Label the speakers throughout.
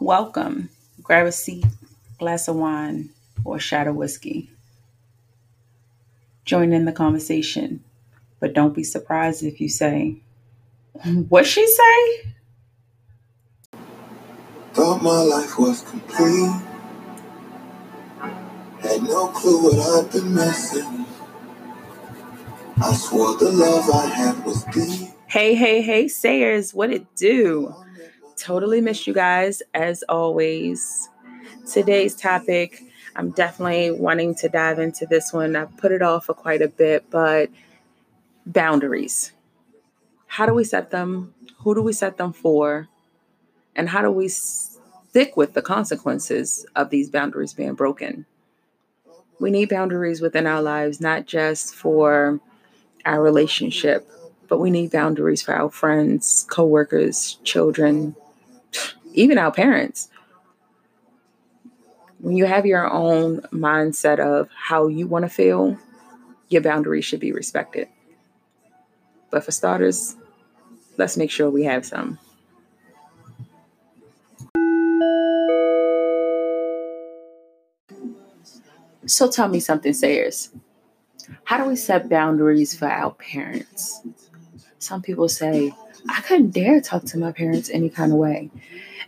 Speaker 1: Welcome. Grab a seat, glass of wine, or a shot of whiskey. Join in the conversation, but don't be surprised if you say, What she say?
Speaker 2: Thought my life was complete. Had no clue what I've been missing. I swore the love I had was deep.
Speaker 1: Hey, hey, hey, sayers, what it do? Totally missed you guys as always. Today's topic, I'm definitely wanting to dive into this one. I've put it off for quite a bit, but boundaries. How do we set them? Who do we set them for? And how do we stick with the consequences of these boundaries being broken? We need boundaries within our lives, not just for our relationship, but we need boundaries for our friends, coworkers, children, even our parents. When you have your own mindset of how you want to feel, your boundaries should be respected. But for starters, let's make sure we have some. So tell me something, Sayers. How do we set boundaries for our parents? Some people say, I couldn't dare talk to my parents any kind of way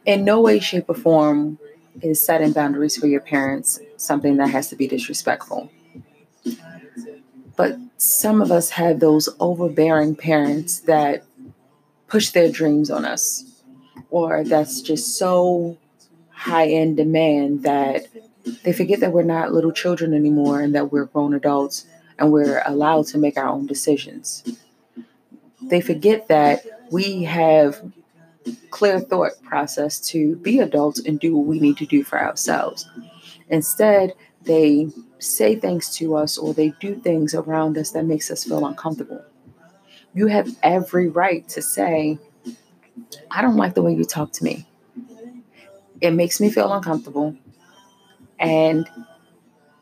Speaker 1: in no way, shape, or form is setting boundaries for your parents something that has to be disrespectful. But some of us have those overbearing parents that push their dreams on us, or that's just so high in demand that they forget that we're not little children anymore and that we're grown adults and we're allowed to make our own decisions. They forget that we have clear thought process to be adults and do what we need to do for ourselves. Instead, they say things to us or they do things around us that makes us feel uncomfortable. You have every right to say, I don't like the way you talk to me. It makes me feel uncomfortable. And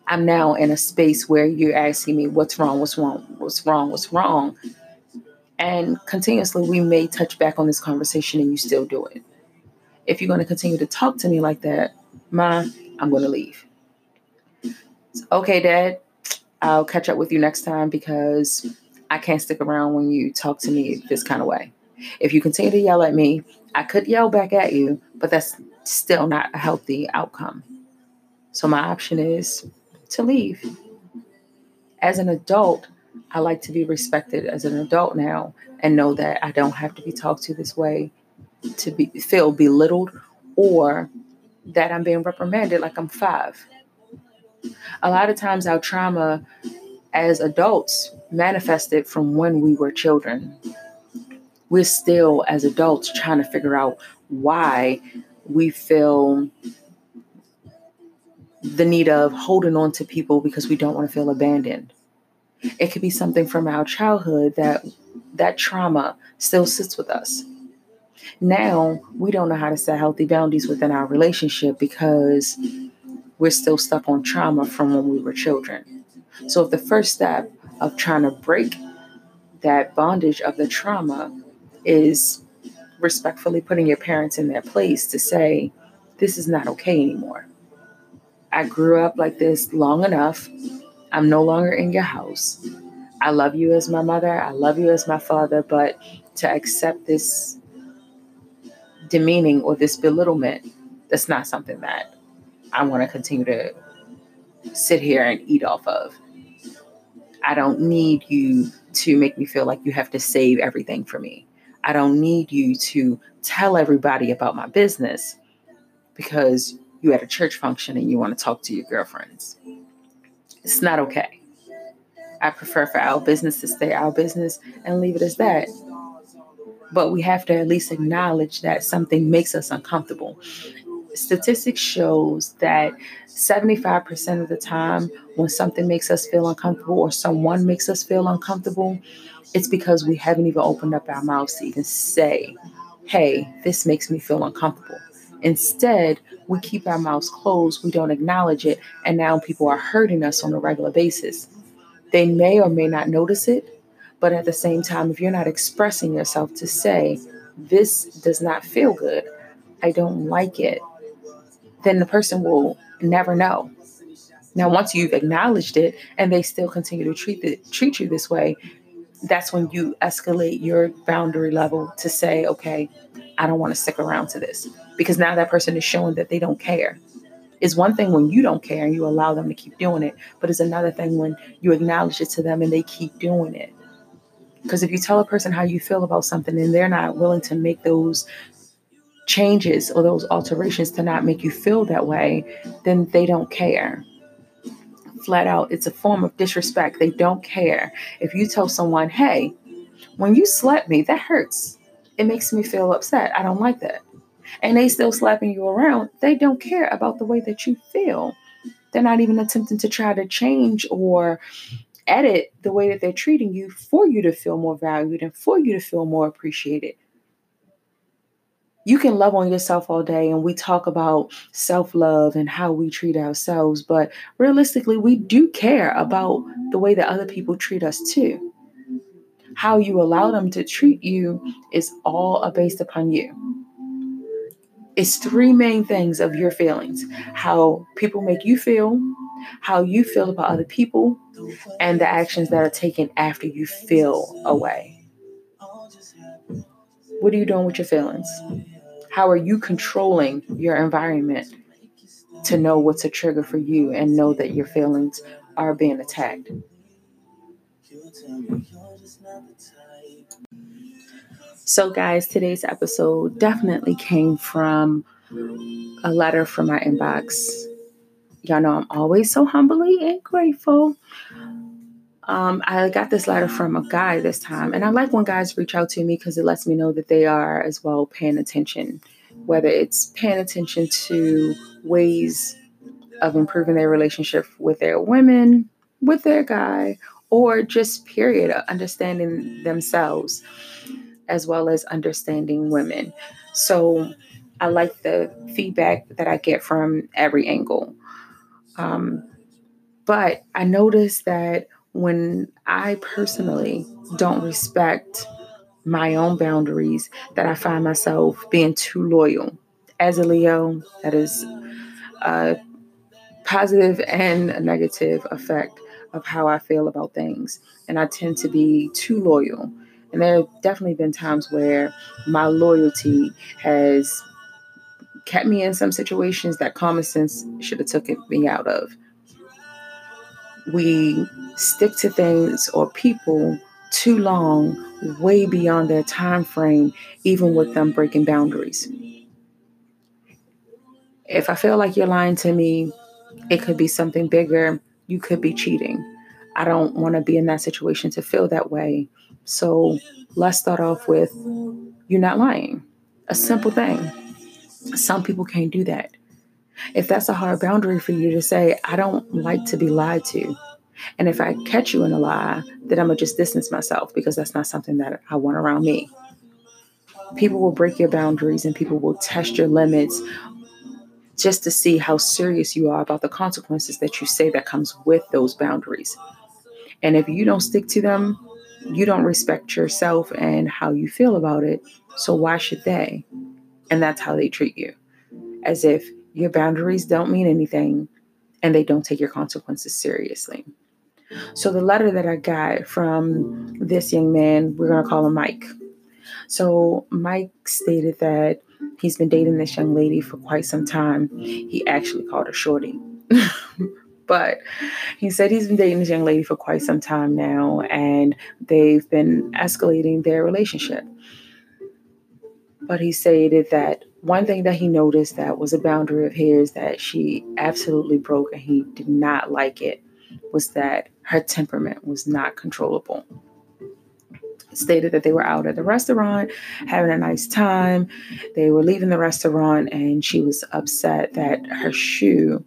Speaker 1: I'm now in a space where you're asking me what's wrong, what's wrong, what's wrong, what's wrong. And continuously, we may touch back on this conversation and you still do it. If you're going to continue to talk to me like that, Ma, I'm going to leave. So, okay, Dad, I'll catch up with you next time because I can't stick around when you talk to me this kind of way. If you continue to yell at me, I could yell back at you, but that's still not a healthy outcome. So my option is to leave. As an adult, I like to be respected as an adult now and know that I don't have to be talked to this way to be feel belittled or that I'm being reprimanded like I'm five. A lot of times our trauma as adults manifested from when we were children. We're still as adults trying to figure out why we feel the need of holding on to people because we don't want to feel abandoned it could be something from our childhood that that trauma still sits with us. Now we don't know how to set healthy boundaries within our relationship because we're still stuck on trauma from when we were children. So, if the first step of trying to break that bondage of the trauma is respectfully putting your parents in their place to say, This is not okay anymore. I grew up like this long enough I'm no longer in your house. I love you as my mother. I love you as my father. But to accept this demeaning or this belittlement, that's not something that I want to continue to sit here and eat off of. I don't need you to make me feel like you have to save everything for me. I don't need you to tell everybody about my business because you had a church function and you want to talk to your girlfriends. It's not okay. I prefer for our business to stay our business and leave it as that. But we have to at least acknowledge that something makes us uncomfortable. Statistics shows that 75% of the time when something makes us feel uncomfortable or someone makes us feel uncomfortable, it's because we haven't even opened up our mouths to even say, hey, this makes me feel uncomfortable. Instead, we keep our mouths closed, we don't acknowledge it, and now people are hurting us on a regular basis. They may or may not notice it, but at the same time, if you're not expressing yourself to say, this does not feel good, I don't like it, then the person will never know. Now, once you've acknowledged it and they still continue to treat it, treat you this way, that's when you escalate your boundary level to say, okay, I don't want to stick around to this because now that person is showing that they don't care. It's one thing when you don't care and you allow them to keep doing it, but it's another thing when you acknowledge it to them and they keep doing it. Because if you tell a person how you feel about something and they're not willing to make those changes or those alterations to not make you feel that way, then they don't care flat out. It's a form of disrespect. They don't care. If you tell someone, hey, when you slap me, that hurts. It makes me feel upset. I don't like that. And they still slapping you around. They don't care about the way that you feel. They're not even attempting to try to change or edit the way that they're treating you for you to feel more valued and for you to feel more appreciated you can love on yourself all day and we talk about self-love and how we treat ourselves but realistically we do care about the way that other people treat us too how you allow them to treat you is all based upon you it's three main things of your feelings how people make you feel how you feel about other people and the actions that are taken after you feel away what are you doing with your feelings? How are you controlling your environment to know what's a trigger for you and know that your feelings are being attacked? So, guys, today's episode definitely came from a letter from my inbox. Y'all know I'm always so humbly and grateful um, I got this letter from a guy this time, and I like when guys reach out to me because it lets me know that they are as well paying attention, whether it's paying attention to ways of improving their relationship with their women, with their guy, or just period, understanding themselves as well as understanding women. So I like the feedback that I get from every angle. Um, but I noticed that when I personally don't respect my own boundaries, that I find myself being too loyal. As a Leo, that is a positive and a negative effect of how I feel about things. And I tend to be too loyal. And there have definitely been times where my loyalty has kept me in some situations that common sense should have taken me out of we stick to things or people too long, way beyond their time frame, even with them breaking boundaries. If I feel like you're lying to me, it could be something bigger. You could be cheating. I don't want to be in that situation to feel that way. So let's start off with you're not lying. A simple thing. Some people can't do that. If that's a hard boundary for you to say, I don't like to be lied to. And if I catch you in a lie, then I'm going to just distance myself because that's not something that I want around me. People will break your boundaries and people will test your limits just to see how serious you are about the consequences that you say that comes with those boundaries. And if you don't stick to them, you don't respect yourself and how you feel about it. So why should they? And that's how they treat you. As if your boundaries don't mean anything and they don't take your consequences seriously. So, the letter that I got from this young man, we're going to call him Mike. So, Mike stated that he's been dating this young lady for quite some time. He actually called her Shorty. but he said he's been dating this young lady for quite some time now, and they've been escalating their relationship. But he stated that one thing that he noticed that was a boundary of his that she absolutely broke and he did not like it was that her temperament was not controllable. Stated that they were out at the restaurant having a nice time. They were leaving the restaurant, and she was upset that her shoe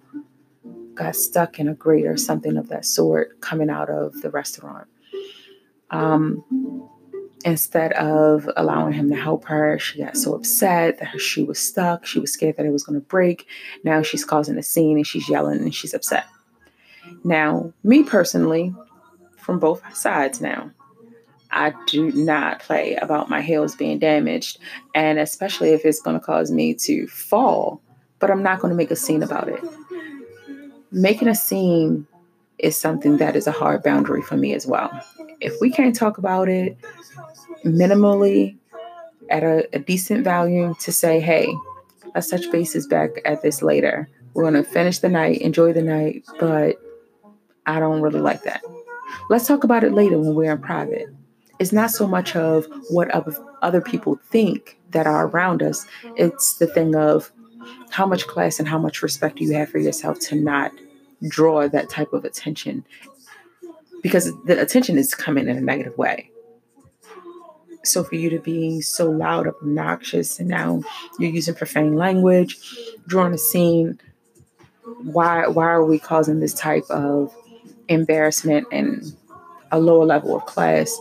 Speaker 1: got stuck in a grate or something of that sort coming out of the restaurant. Um, instead of allowing him to help her, she got so upset that her shoe was stuck. She was scared that it was going to break. Now she's causing a scene and she's yelling and she's upset. Now, me personally, from both sides now, I do not play about my heels being damaged, and especially if it's going to cause me to fall, but I'm not going to make a scene about it. Making a scene is something that is a hard boundary for me as well. If we can't talk about it minimally at a, a decent volume to say, hey, let's touch bases back at this later. We're going to finish the night, enjoy the night, but I don't really like that. Let's talk about it later when we're in private. It's not so much of what other people think that are around us, it's the thing of how much class and how much respect do you have for yourself to not draw that type of attention because the attention is coming in a negative way. So for you to be so loud, obnoxious, and now you're using profane language, drawing a scene, why why are we causing this type of embarrassment and a lower level of class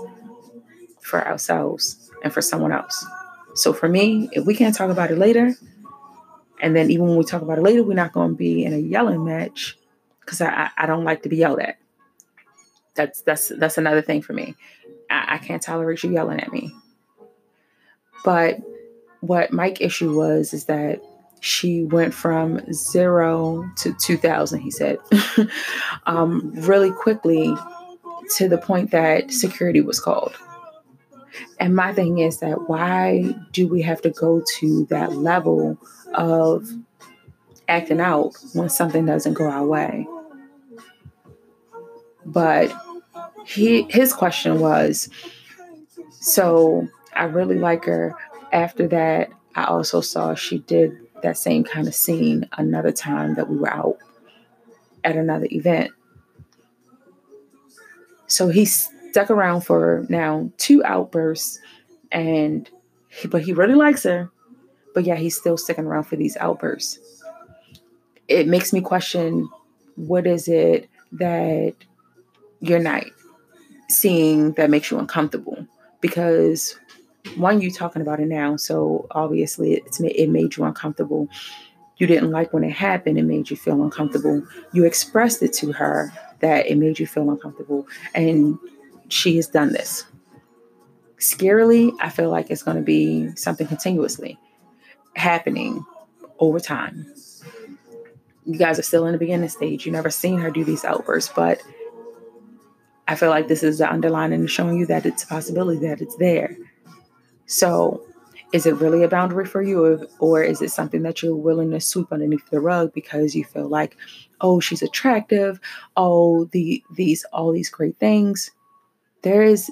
Speaker 1: for ourselves and for someone else? So for me, if we can't talk about it later, and then even when we talk about it later, we're not going to be in a yelling match because I, I don't like to be yelled at. That's that's that's another thing for me. I, I can't tolerate you yelling at me. But what Mike issue was is that she went from zero to 2000 he said um, really quickly to the point that security was called and my thing is that why do we have to go to that level of acting out when something doesn't go our way but he his question was so I really like her. After that, I also saw she did that same kind of scene another time that we were out at another event. So he stuck around for now two outbursts and he, but he really likes her. But yeah, he's still sticking around for these outbursts. It makes me question what is it that you're not seeing that makes you uncomfortable? Because one you talking about it now so obviously it's it made you uncomfortable. You didn't like when it happened it made you feel uncomfortable. You expressed it to her that it made you feel uncomfortable and she has done this. Scarily i feel like it's going to be something continuously happening over time you guys are still in the beginning stage you never seen her do these outbursts but I feel like this is the underlining showing you that it's a possibility that it's there. So, is it really a boundary for you, or, or is it something that you're willing to sweep underneath the rug because you feel like, oh, she's attractive, oh, the these all these great things? There is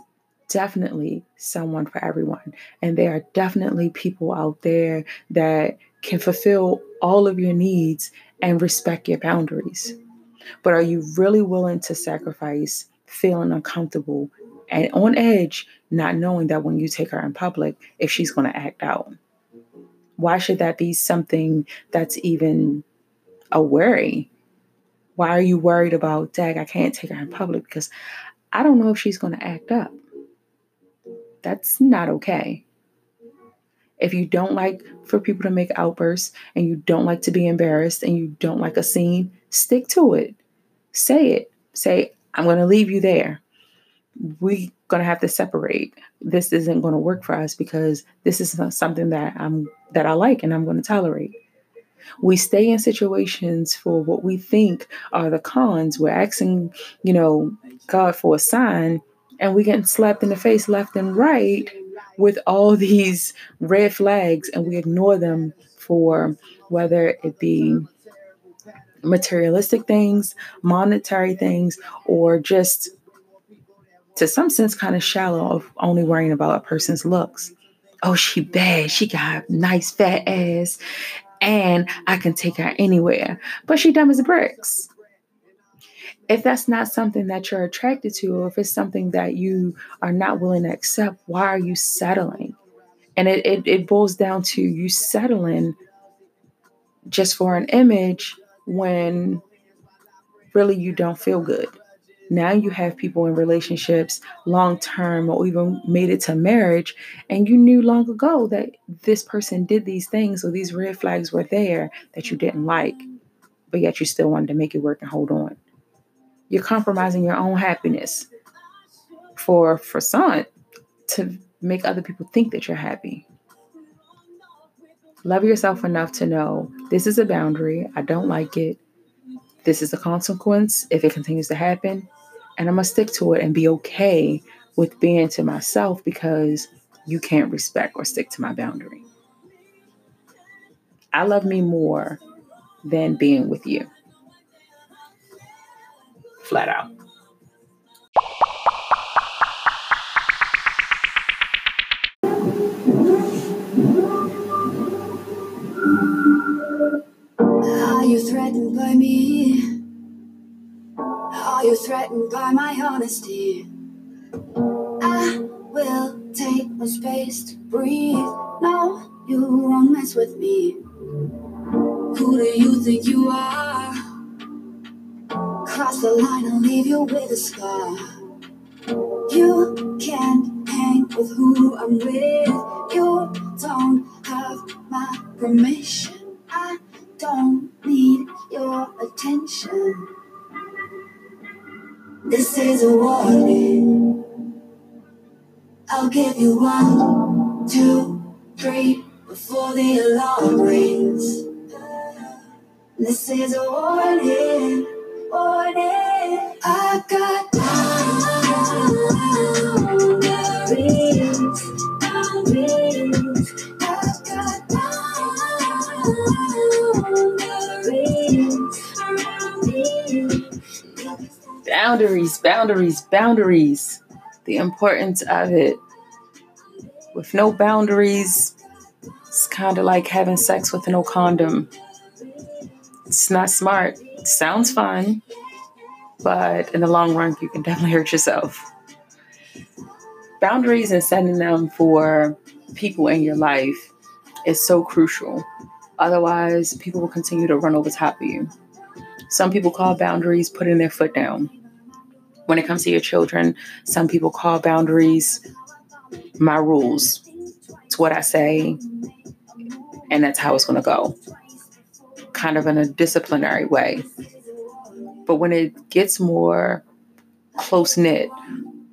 Speaker 1: definitely someone for everyone, and there are definitely people out there that can fulfill all of your needs and respect your boundaries. But are you really willing to sacrifice feeling uncomfortable and on edge, not knowing that when you take her in public, if she's going to act out. Why should that be something that's even a worry? Why are you worried about, Dag, I can't take her in public because I don't know if she's going to act up? That's not okay. If you don't like for people to make outbursts and you don't like to be embarrassed and you don't like a scene, stick to it. Say it. Say, I'm going to leave you there. We're going to have to separate. This isn't going to work for us because this is not something that I'm that I like and I'm going to tolerate. We stay in situations for what we think are the cons. We're asking, you know, God for a sign, and we get slapped in the face left and right with all these red flags, and we ignore them for whether it be materialistic things, monetary things, or just to some sense kind of shallow of only worrying about a person's looks. Oh, she bad. She got nice fat ass and I can take her anywhere. But she dumb as bricks. If that's not something that you're attracted to, or if it's something that you are not willing to accept, why are you settling? And it, it, it boils down to you settling just for an image when really you don't feel good. Now you have people in relationships long term or even made it to marriage, and you knew long ago that this person did these things or these red flags were there that you didn't like, but yet you still wanted to make it work and hold on. You're compromising your own happiness for for some to make other people think that you're happy. Love yourself enough to know this is a boundary. I don't like it. This is a consequence if it continues to happen. And I'm going to stick to it and be okay with being to myself because you can't respect or stick to my boundary. I love me more than being with you. Flat out.
Speaker 2: Are you threatened by me? Are you threatened by my honesty? I will take no space to breathe. No, you won't mess with me. Who do you think you are? Cross the line and leave you with a scar. You can't hang with who I'm with. You don't have my permission. I don't need your attention. This is a warning. I'll give you one, two, three before the alarm rings. This is a warning,
Speaker 1: Boundaries, boundaries, boundaries. The importance of it. With no boundaries, it's kind of like having sex with no condom. It's not smart. It sounds fun, but in the long run, you can definitely hurt yourself. Boundaries and setting them for people in your life is so crucial. Otherwise, people will continue to run over top of you. Some people call boundaries putting their foot down. When it comes to your children, some people call boundaries my rules. It's what I say, and that's how it's going to go. Kind of in a disciplinary way. But when it gets more close knit,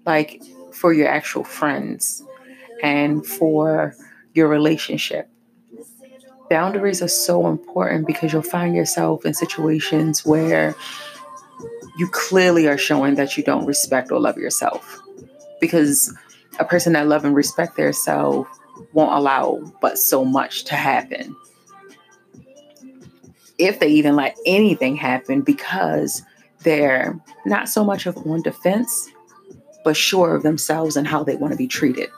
Speaker 1: like for your actual friends and for your relationship, boundaries are so important because you'll find yourself in situations where you clearly are showing that you don't respect or love yourself. Because a person that love and respect their self won't allow but so much to happen. If they even let anything happen because they're not so much of on defense, but sure of themselves and how they want to be treated.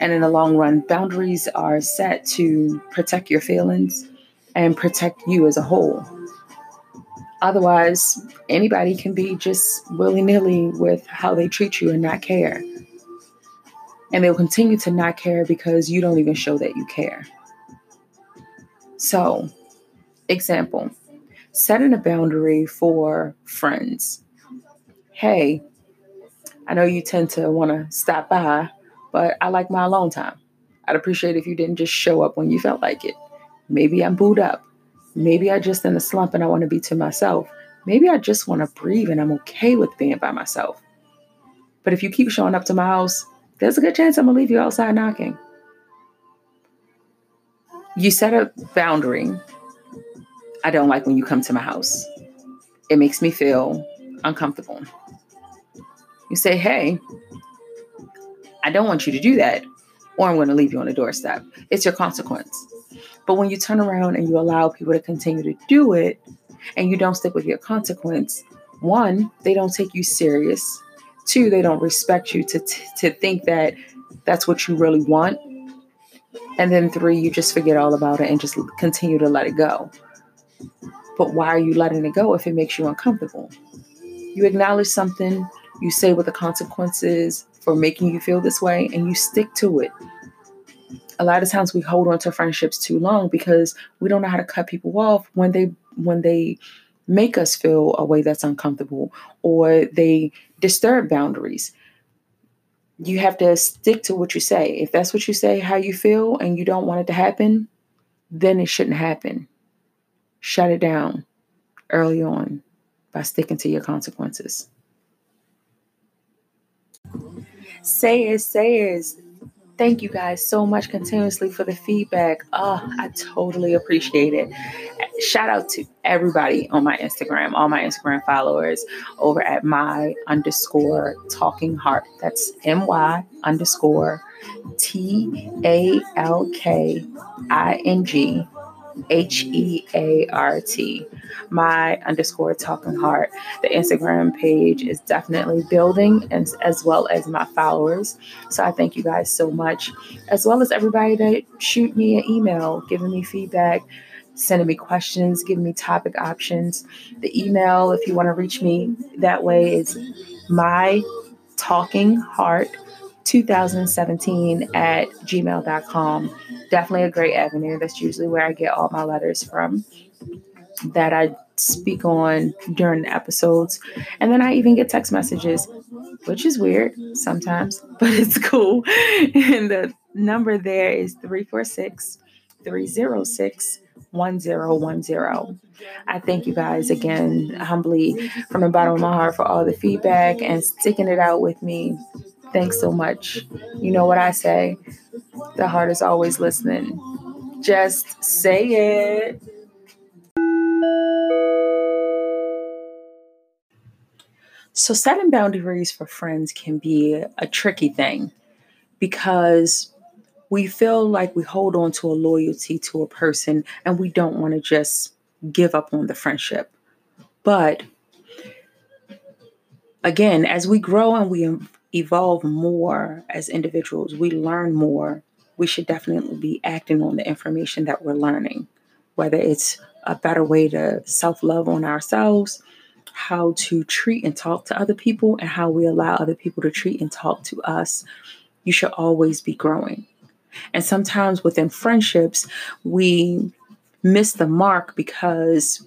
Speaker 1: And in the long run, boundaries are set to protect your feelings and protect you as a whole. Otherwise, anybody can be just willy nilly with how they treat you and not care. And they'll continue to not care because you don't even show that you care. So, example setting a boundary for friends. Hey, I know you tend to want to stop by, but I like my alone time. I'd appreciate if you didn't just show up when you felt like it. Maybe I'm booed up. Maybe I just in a slump and I want to be to myself. Maybe I just want to breathe and I'm okay with being by myself. But if you keep showing up to my house, there's a good chance I'm gonna leave you outside knocking. You set a boundary. I don't like when you come to my house. It makes me feel uncomfortable. You say, hey, I don't want you to do that, or I'm going to leave you on the doorstep. It's your consequence. But when you turn around and you allow people to continue to do it and you don't stick with your consequence, one, they don't take you serious. Two, they don't respect you to, t- to think that that's what you really want. And then three, you just forget all about it and just continue to let it go. But why are you letting it go if it makes you uncomfortable? You acknowledge something, you say what the consequences for making you feel this way, and you stick to it a lot of times we hold on to friendships too long because we don't know how to cut people off when they when they make us feel a way that's uncomfortable or they disturb boundaries. You have to stick to what you say. If that's what you say, how you feel, and you don't want it to happen, then it shouldn't happen. Shut it down early on by sticking to your consequences. Sayers, Sayers, thank you guys so much continuously for the feedback. Oh, I totally appreciate it. Shout out to everybody on my Instagram, all my Instagram followers over at my underscore talking heart. That's M Y underscore T A L K I N G H E A R T, my underscore talking heart. The Instagram page is definitely building, and as well as my followers. So I thank you guys so much, as well as everybody that shoot me an email, giving me feedback, sending me questions, giving me topic options. The email, if you want to reach me that way, is my talking heart 2017 at gmail.com. Definitely a great avenue. That's usually where I get all my letters from that I speak on during the episodes. And then I even get text messages, which is weird sometimes, but it's cool. And the number there is 346 306 1010. I thank you guys again, humbly, from the bottom of my heart, for all the feedback and sticking it out with me Thanks so much. You know what I say? The heart is always listening. Just say it. So, setting boundaries for friends can be a tricky thing because we feel like we hold on to a loyalty to a person and we don't want to just give up on the friendship. But again, as we grow and we evolve more as individuals, we learn more, we should definitely be acting on the information that we're learning, whether it's a better way to self love on ourselves, how to treat and talk to other people, and how we allow other people to treat and talk to us. You should always be growing. And sometimes within friendships, we miss the mark because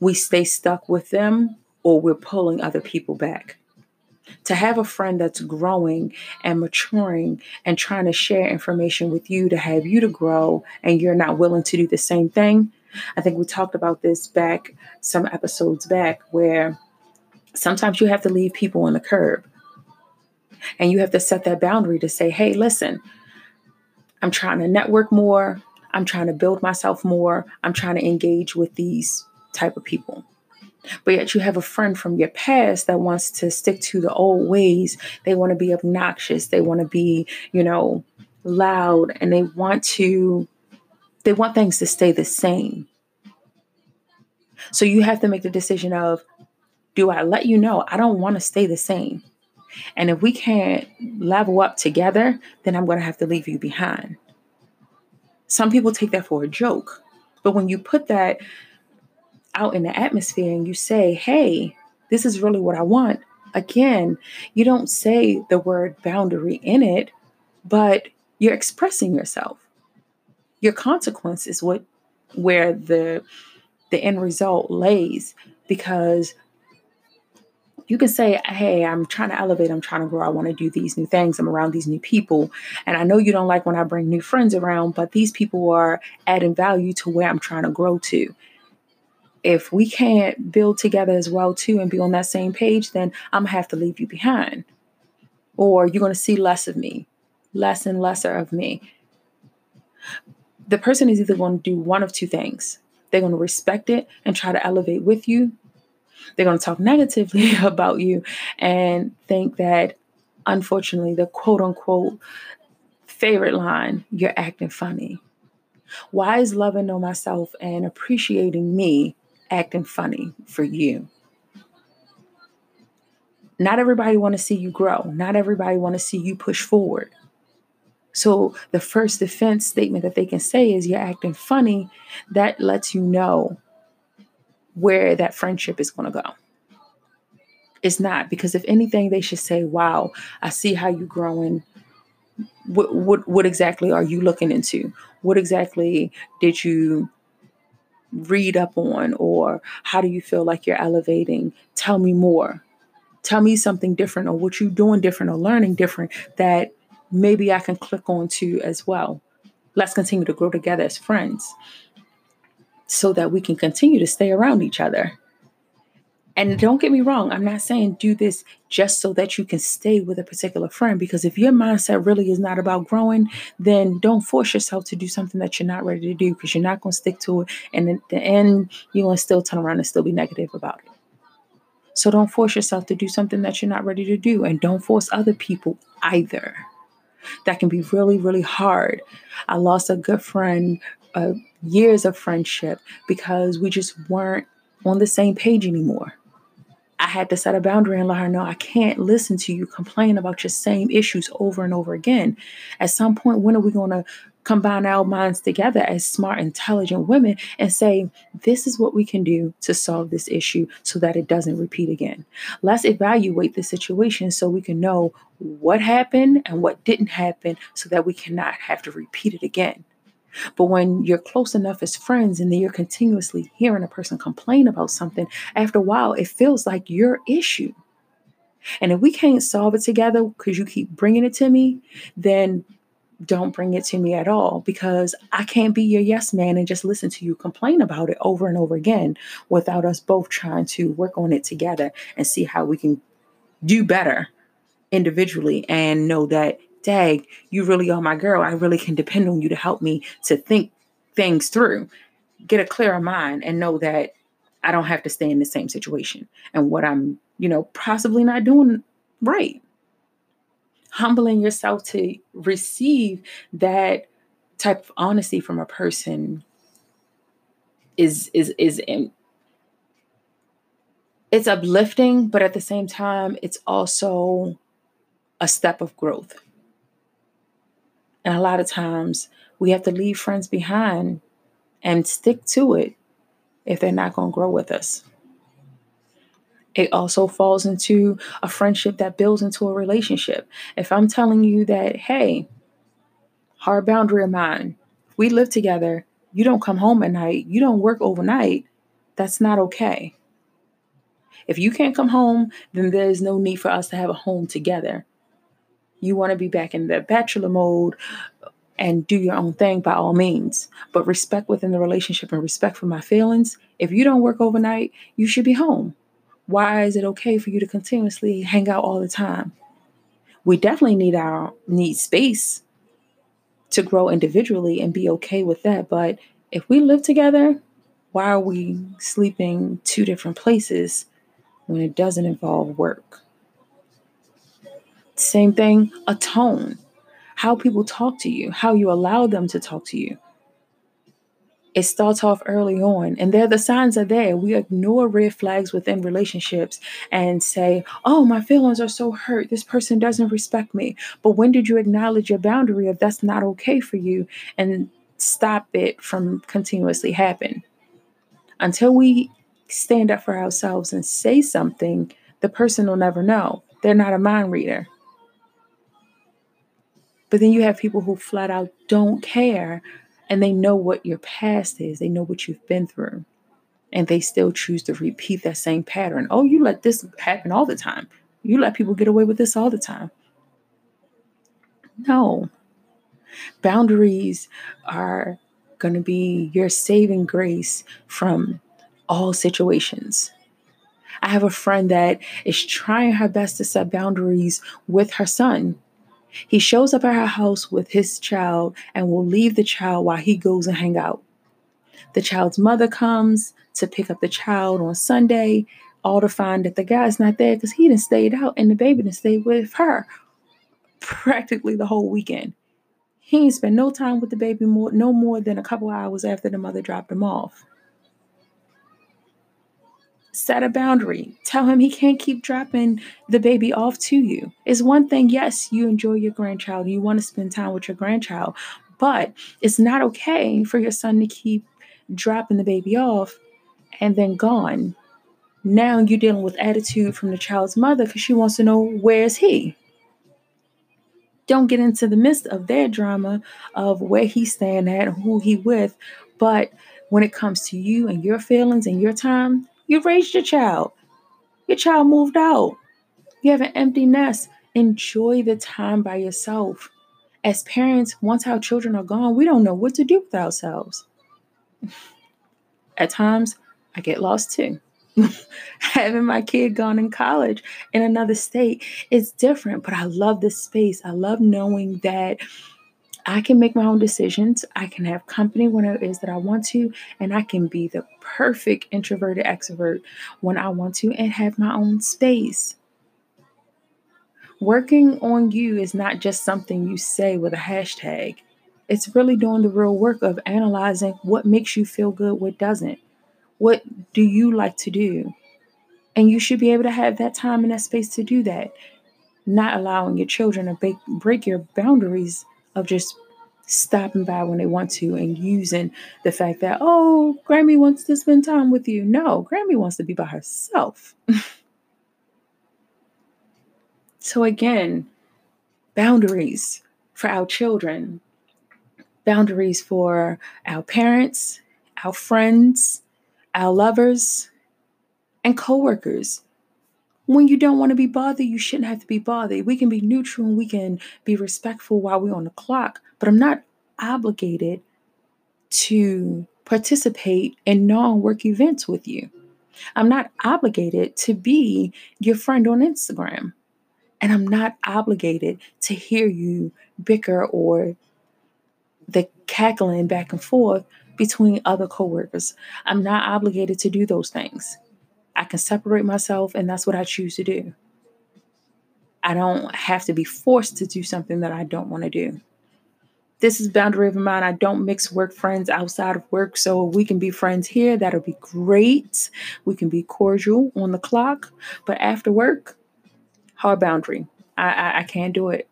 Speaker 1: we stay stuck with them or we're pulling other people back to have a friend that's growing and maturing and trying to share information with you to have you to grow and you're not willing to do the same thing. I think we talked about this back some episodes back where sometimes you have to leave people on the curb and you have to set that boundary to say, hey, listen, I'm trying to network more. I'm trying to build myself more. I'm trying to engage with these type of people. But yet you have a friend from your past that wants to stick to the old ways. They want to be obnoxious. They want to be, you know, loud and they want to they want things to stay the same. So you have to make the decision of do I let you know I don't want to stay the same? And if we can't level up together, then I'm going to have to leave you behind. Some people take that for a joke. But when you put that out in the atmosphere and you say, hey, this is really what I want, again, you don't say the word boundary in it, but you're expressing yourself. Your consequence is what where the the end result lays because you can say, Hey, I'm trying to elevate, I'm trying to grow, I want to do these new things, I'm around these new people. And I know you don't like when I bring new friends around, but these people are adding value to where I'm trying to grow to if we can't build together as well too and be on that same page, then I'm gonna have to leave you behind. Or you're gonna see less of me, less and lesser of me. The person is either to do one of two things. They're to respect it and try to elevate with you. They're to talk negatively about you and think that, unfortunately, the quote unquote favorite line, you're acting funny. Why is loving on myself and appreciating me acting funny for you. Not everybody want to see you grow. Not everybody want to see you push forward. So the first defense statement that they can say is you're acting funny. That lets you know where that friendship is going to go. It's not because if anything, they should say, "Wow, I see how you're growing. What what what exactly are you looking into? What exactly did you read up on? Or how do you feel like you're elevating? Tell me more. Tell me something different or what you're doing different or learning different that maybe I can click on to as well. Let's continue to grow together as friends so that we can continue to stay around each other. And don't get me wrong, I'm not saying do this just so that you can stay with a particular friend, because if your mindset really is not about growing, then don't force yourself to do something that you're not ready to do because you're not going to stick to it. And at the end, you're going to still turn around and still be negative about it. So don't force yourself to do something that you're not ready to do. And don't force other people either. That can be really, really hard. I lost a good friend, uh, years of friendship, because we just weren't on the same page anymore. I had to set a boundary and let her know I can't listen to you complain about your same issues over and over again. At some point, when are we going to combine our minds together as smart, intelligent women and say, this is what we can do to solve this issue so that it doesn't repeat again? Let's evaluate the situation so we can know what happened and what didn't happen so that we cannot have to repeat it again. But when you're close enough as friends and then you're continuously hearing a person complain about something, after a while, it feels like your issue. And if we can't solve it together because you keep bringing it to me, then don't bring it to me at all because I can't be your yes man and just listen to you complain about it over and over again without us both trying to work on it together and see how we can do better individually and know that dag, you really are my girl. I really can depend on you to help me to think things through, get a clearer mind, and know that I don't have to stay in the same situation and what I'm, you know, possibly not doing right. Humbling yourself to receive that type of honesty from a person is is is in, it's uplifting, but at the same time, it's also a step of growth. And a lot of times we have to leave friends behind and stick to it if they're not going to grow with us. It also falls into a friendship that builds into a relationship. If I'm telling you that, hey, hard boundary of mine, we live together, you don't come home at night, you don't work overnight, that's not okay. If you can't come home, then there's no need for us to have a home together you want to be back in the bachelor mode and do your own thing by all means. But respect within the relationship and respect for my feelings. If you don't work overnight, you should be home. Why is it okay for you to continuously hang out all the time? We definitely need our need space to grow individually and be okay with that. But if we live together, why are we sleeping two different places when it doesn't involve work? Same thing, a tone, how people talk to you, how you allow them to talk to you. It starts off early on, and there the signs are there. We ignore red flags within relationships and say, Oh, my feelings are so hurt. This person doesn't respect me. But when did you acknowledge your boundary of that's not okay for you and stop it from continuously happening? Until we stand up for ourselves and say something, the person will never know. They're not a mind reader. But then you have people who flat out don't care and they know what your past is, they know what you've been through, and they still choose to repeat that same pattern. Oh, you let this happen all the time. You let people get away with this all the time. No. Boundaries are going to be your saving grace from all situations. I have a friend that is trying her best to set boundaries with her son he shows up at her house with his child and will leave the child while he goes and hang out. The child's mother comes to pick up the child on Sunday, all to find that the guy's not there because he didn't stayed out and the baby didn't stay with her practically the whole weekend. He ain't spent no time with the baby more, no more than a couple hours after the mother dropped him off set a boundary. Tell him he can't keep dropping the baby off to you. It's one thing, yes, you enjoy your grandchild, you want to spend time with your grandchild, but it's not okay for your son to keep dropping the baby off and then gone. Now you're dealing with attitude from the child's mother because she wants to know where's he. Don't get into the midst of their drama of where he's staying at, who he with, but when it comes to you and your feelings and your time, you raised your child. Your child moved out. You have an empty nest. Enjoy the time by yourself. As parents, once our children are gone, we don't know what to do with ourselves. At times, I get lost too. Having my kid gone in college in another state is different, but I love this space. I love knowing that I can make my own decisions. I can have company when it is that I want to, and I can be the perfect introverted extrovert when I want to and have my own space. Working on you is not just something you say with a hashtag. It's really doing the real work of analyzing what makes you feel good, what doesn't. What do you like to do? And you should be able to have that time and that space to do that. Not allowing your children to break, break your boundaries of just stopping by when they want to and using the fact that, oh, Grammy wants to spend time with you. No, Grammy wants to be by herself. so, again, boundaries for our children, boundaries for our parents, our friends, our lovers, and coworkers. When you don't want to be bothered, you shouldn't have to be bothered. We can be neutral and we can be respectful while we're on the clock, but I'm not obligated to participate in non work events with you. I'm not obligated to be your friend on Instagram. And I'm not obligated to hear you bicker or the cackling back and forth between other coworkers. I'm not obligated to do those things. I can separate myself, and that's what I choose to do. I don't have to be forced to do something that I don't want to do. This is boundary of mine. I don't mix work friends outside of work. So we can be friends here. That'll be great. We can be cordial on the clock. But after work, hard boundary. I, I, I can't do it.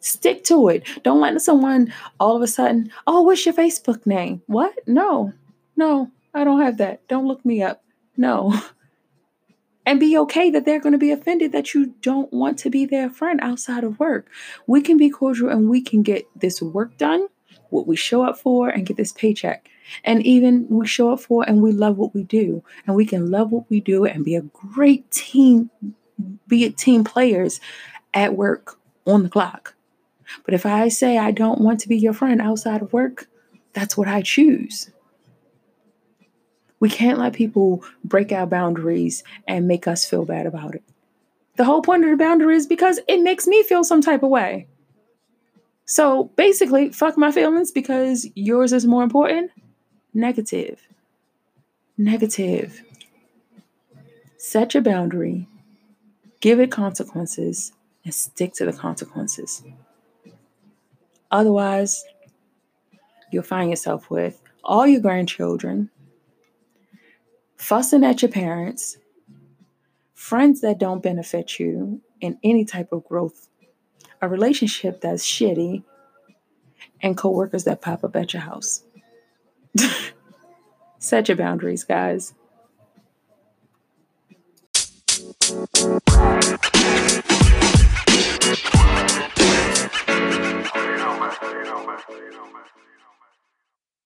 Speaker 1: Stick to it. Don't let someone all of a sudden, oh, what's your Facebook name? What? No, no, I don't have that. Don't look me up. No. And be okay that they're going to be offended that you don't want to be their friend outside of work. We can be cordial and we can get this work done, what we show up for, and get this paycheck. And even we show up for and we love what we do. And we can love what we do and be a great team, be a team players at work on the clock. But if I say I don't want to be your friend outside of work, that's what I choose. We can't let people break our boundaries and make us feel bad about it. The whole point of the boundary is because it makes me feel some type of way. So basically, fuck my feelings because yours is more important. Negative. Negative. Set your boundary, give it consequences, and stick to the consequences. Otherwise, you'll find yourself with all your grandchildren fussing at your parents, friends that don't benefit you in any type of growth, a relationship that's shitty, and coworkers that pop up at your house. Set your boundaries, guys. You. You. You.